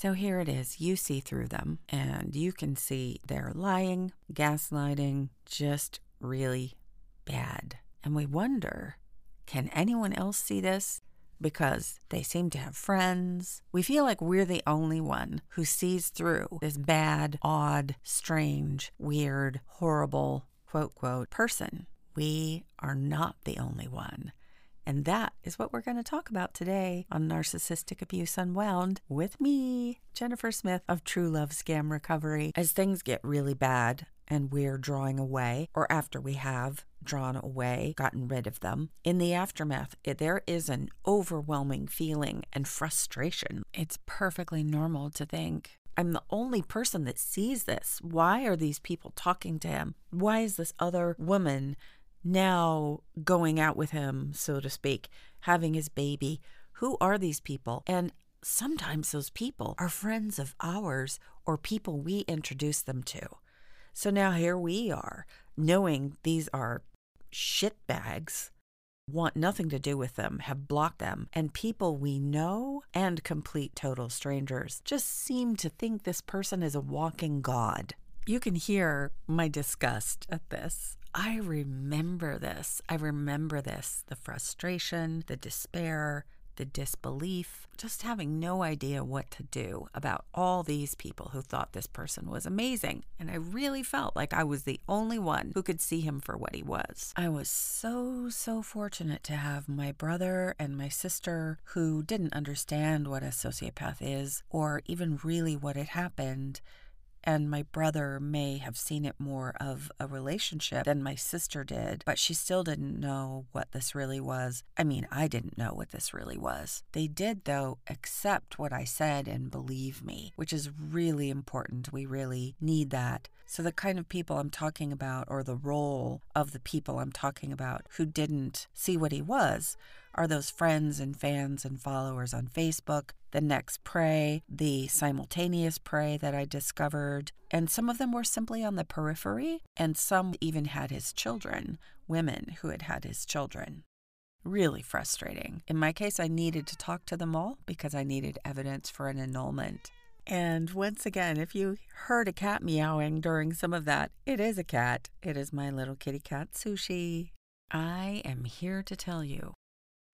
So here it is. You see through them, and you can see they're lying, gaslighting, just really bad. And we wonder can anyone else see this? Because they seem to have friends. We feel like we're the only one who sees through this bad, odd, strange, weird, horrible, quote, quote, person. We are not the only one. And that is what we're going to talk about today on Narcissistic Abuse Unwound with me, Jennifer Smith of True Love Scam Recovery. As things get really bad and we're drawing away, or after we have drawn away, gotten rid of them, in the aftermath, it, there is an overwhelming feeling and frustration. It's perfectly normal to think, I'm the only person that sees this. Why are these people talking to him? Why is this other woman now going out with him, so to speak, having his baby. Who are these people? And sometimes those people are friends of ours or people we introduce them to. So now here we are, knowing these are shitbags, want nothing to do with them, have blocked them, and people we know and complete total strangers just seem to think this person is a walking god. You can hear my disgust at this. I remember this. I remember this the frustration, the despair, the disbelief, just having no idea what to do about all these people who thought this person was amazing. And I really felt like I was the only one who could see him for what he was. I was so, so fortunate to have my brother and my sister who didn't understand what a sociopath is or even really what had happened and my brother may have seen it more of a relationship than my sister did, but she still didn't know what this really was. I mean, I didn't know what this really was. They did, though, accept what I said and believe me, which is really important. We really need that. So, the kind of people I'm talking about, or the role of the people I'm talking about who didn't see what he was, are those friends and fans and followers on Facebook, the next prey, the simultaneous prey that I discovered, and some of them were simply on the periphery, and some even had his children, women who had had his children. Really frustrating. In my case, I needed to talk to them all because I needed evidence for an annulment. And once again, if you heard a cat meowing during some of that, it is a cat. It is my little kitty cat, Sushi. I am here to tell you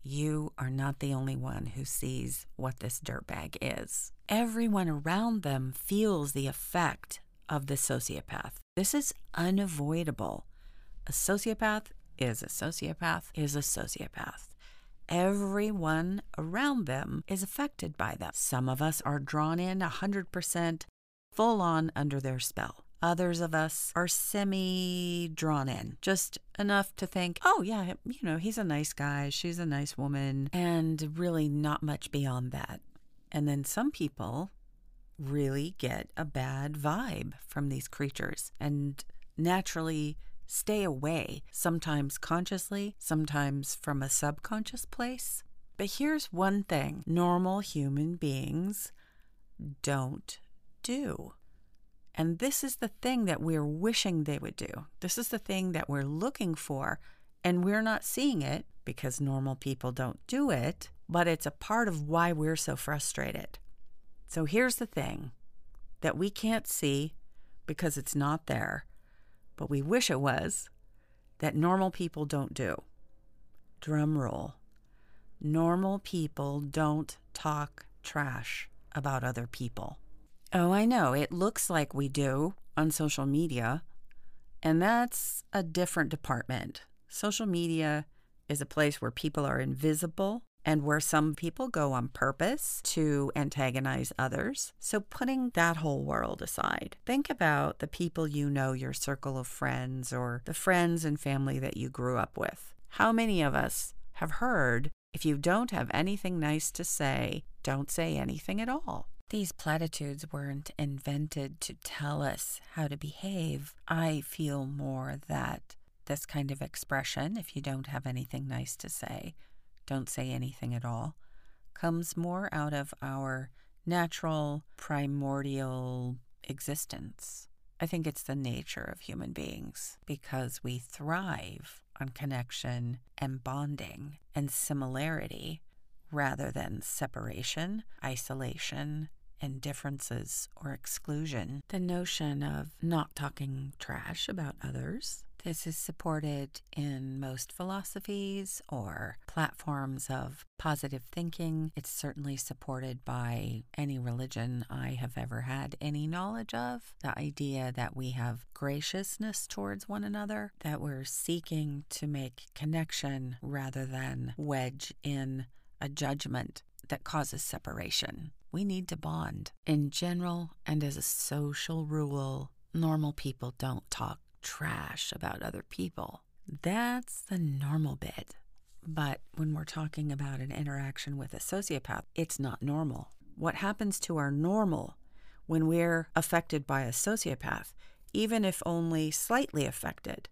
you are not the only one who sees what this dirtbag is. Everyone around them feels the effect of the sociopath. This is unavoidable. A sociopath is a sociopath is a sociopath. Everyone around them is affected by them. Some of us are drawn in 100% full on under their spell. Others of us are semi drawn in, just enough to think, oh, yeah, you know, he's a nice guy, she's a nice woman, and really not much beyond that. And then some people really get a bad vibe from these creatures and naturally stay away, sometimes consciously, sometimes from a subconscious place. But here's one thing normal human beings don't do. And this is the thing that we're wishing they would do. This is the thing that we're looking for. And we're not seeing it because normal people don't do it, but it's a part of why we're so frustrated. So here's the thing that we can't see because it's not there, but we wish it was that normal people don't do. Drum roll. Normal people don't talk trash about other people. Oh, I know. It looks like we do on social media, and that's a different department. Social media is a place where people are invisible and where some people go on purpose to antagonize others. So, putting that whole world aside, think about the people you know, your circle of friends, or the friends and family that you grew up with. How many of us have heard if you don't have anything nice to say, don't say anything at all? These platitudes weren't invented to tell us how to behave. I feel more that this kind of expression, if you don't have anything nice to say, don't say anything at all, comes more out of our natural, primordial existence. I think it's the nature of human beings because we thrive on connection and bonding and similarity rather than separation, isolation, and differences or exclusion. The notion of not talking trash about others. This is supported in most philosophies or platforms of positive thinking. It's certainly supported by any religion I have ever had any knowledge of. The idea that we have graciousness towards one another, that we're seeking to make connection rather than wedge in a judgment that causes separation. We need to bond. In general, and as a social rule, normal people don't talk trash about other people. That's the normal bit. But when we're talking about an interaction with a sociopath, it's not normal. What happens to our normal when we're affected by a sociopath, even if only slightly affected,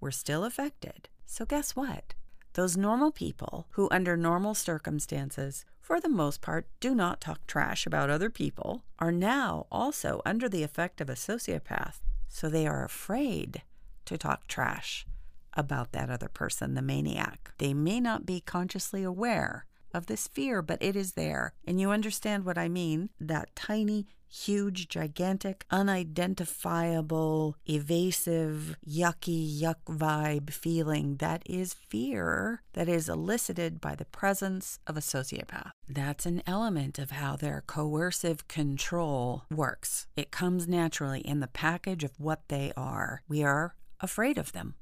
we're still affected. So, guess what? Those normal people who, under normal circumstances, for the most part, do not talk trash about other people, are now also under the effect of a sociopath so they are afraid to talk trash about that other person, the maniac. They may not be consciously aware of this fear, but it is there. And you understand what I mean that tiny huge, gigantic, unidentifiable, evasive, yucky, yuck vibe feeling that is fear that is elicited by the presence of a sociopath. That's an element of how their coercive control works. It comes naturally in the package of what they are. We are afraid of them.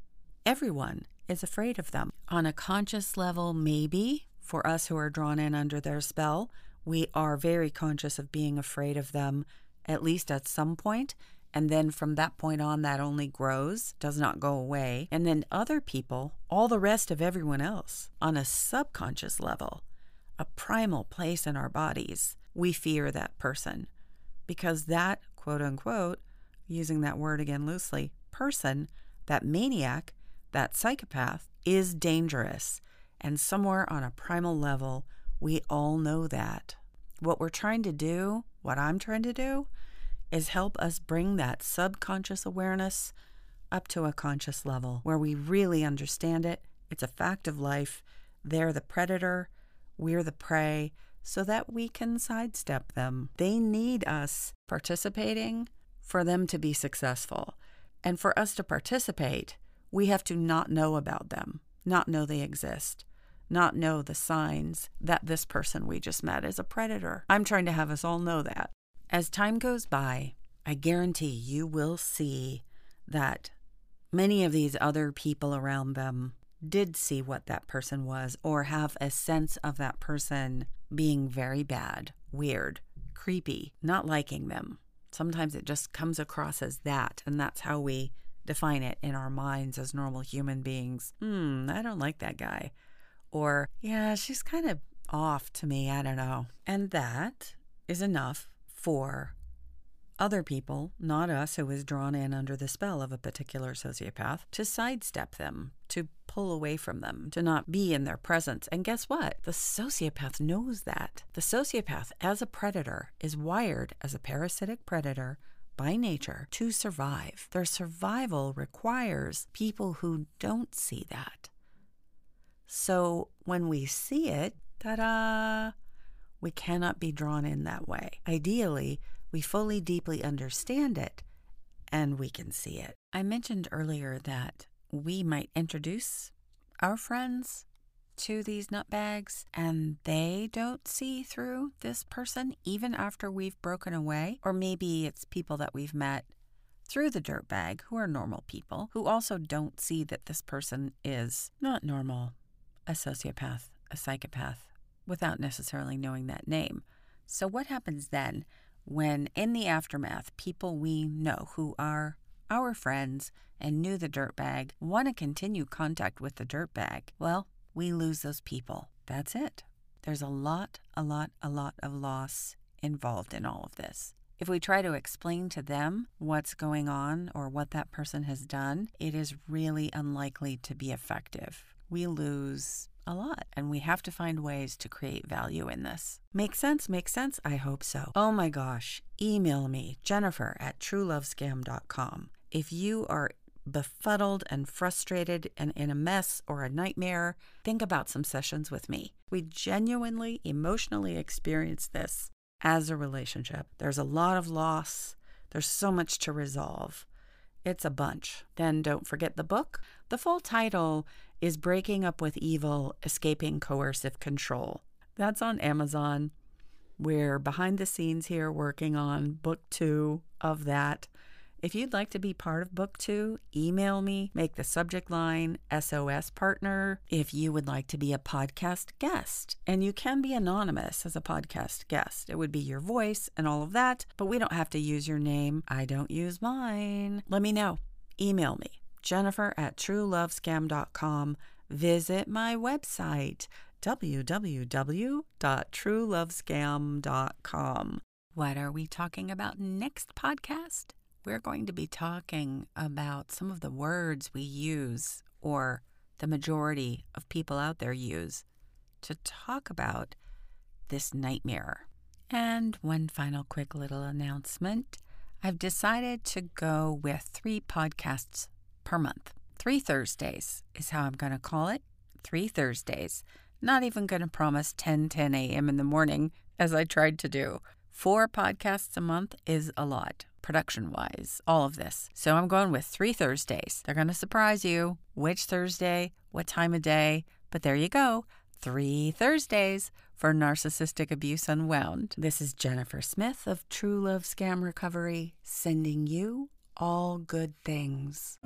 Everyone is afraid of them. On a conscious level, maybe, for us who are drawn in under their spell, we are very conscious of being afraid of them, at least at some point, And then from that point on, that only grows, does not go away. And then other people, all the rest of everyone else, on a subconscious level, a primal place in our bodies, we fear that person because that quote unquote, using that word again loosely, person, that maniac, that psychopath is dangerous. And somewhere on a primal level, we all know that. What we're trying to do, what I'm trying to do, is help us bring that subconscious awareness up to a conscious level where we really understand it. It's a fact of life. They're the predator, we're the prey, so that we can sidestep them. They need us participating for them to be successful. And for us to participate, we have to not know about them, not know they exist not know the signs that this person we just met is a predator. I'm trying to have us all know that. As time goes by, I guarantee you will see that many of these other people around them did see what that person was or have a sense of that person being very bad, weird, creepy, not liking them. Sometimes it just comes across as that, and that's how we define it in our minds as normal human beings. Hmm, I don't like that guy or, yeah, she's kind of off to me. I don't know. And that is enough for other people, not us who is drawn in under the spell of a particular sociopath, to sidestep them, to pull away from them, to not be in their presence. And guess what? The sociopath knows that. The sociopath, as a predator, is wired as a parasitic predator by nature to survive. Their survival requires people who don't see that. So when we see it, ta da, we cannot be drawn in that way. Ideally, we fully, deeply understand it and we can see it. I mentioned earlier that we might introduce our friends to these nutbags and they don't see through this person even after we've broken away. Or maybe it's people that we've met through the dirtbag who are normal people who also don't see that this person is not normal a sociopath, a psychopath, without necessarily knowing that name. So, what happens then when, in the aftermath, people we know who are our friends and knew the dirtbag want to continue contact with the dirtbag? Well, we lose those people. That's it. There's a lot, a lot, a lot of loss involved in all of this. If we try to explain to them what's going on or what that person has done, it is really unlikely to be effective we lose a lot and we have to find ways to create value in this. Make sense? Make sense? I hope so. Oh my gosh. Email me, Jennifer at truelovescam.com. If you are befuddled and frustrated and in a mess or a nightmare, think about some sessions with me. We genuinely, emotionally experience this as a relationship. There's a lot of loss, there's so much to resolve. It's a bunch. Then don't forget the book. The full title is Breaking Up with Evil Escaping Coercive Control. That's on Amazon. We're behind the scenes here working on book two of that. If you'd like to be part of book two, email me, make the subject line SOS partner. If you would like to be a podcast guest, and you can be anonymous as a podcast guest, it would be your voice and all of that, but we don't have to use your name. I don't use mine. Let me know. Email me, jennifer at truelovescam.com. Visit my website, www.truelovescam.com. What are we talking about next podcast? We're going to be talking about some of the words we use, or the majority of people out there use, to talk about this nightmare. And one final quick little announcement I've decided to go with three podcasts per month. Three Thursdays is how I'm going to call it. Three Thursdays. Not even going to promise 10 10 a.m. in the morning as I tried to do. Four podcasts a month is a lot, production wise, all of this. So I'm going with three Thursdays. They're going to surprise you. Which Thursday, what time of day, but there you go. Three Thursdays for Narcissistic Abuse Unwound. This is Jennifer Smith of True Love Scam Recovery, sending you all good things.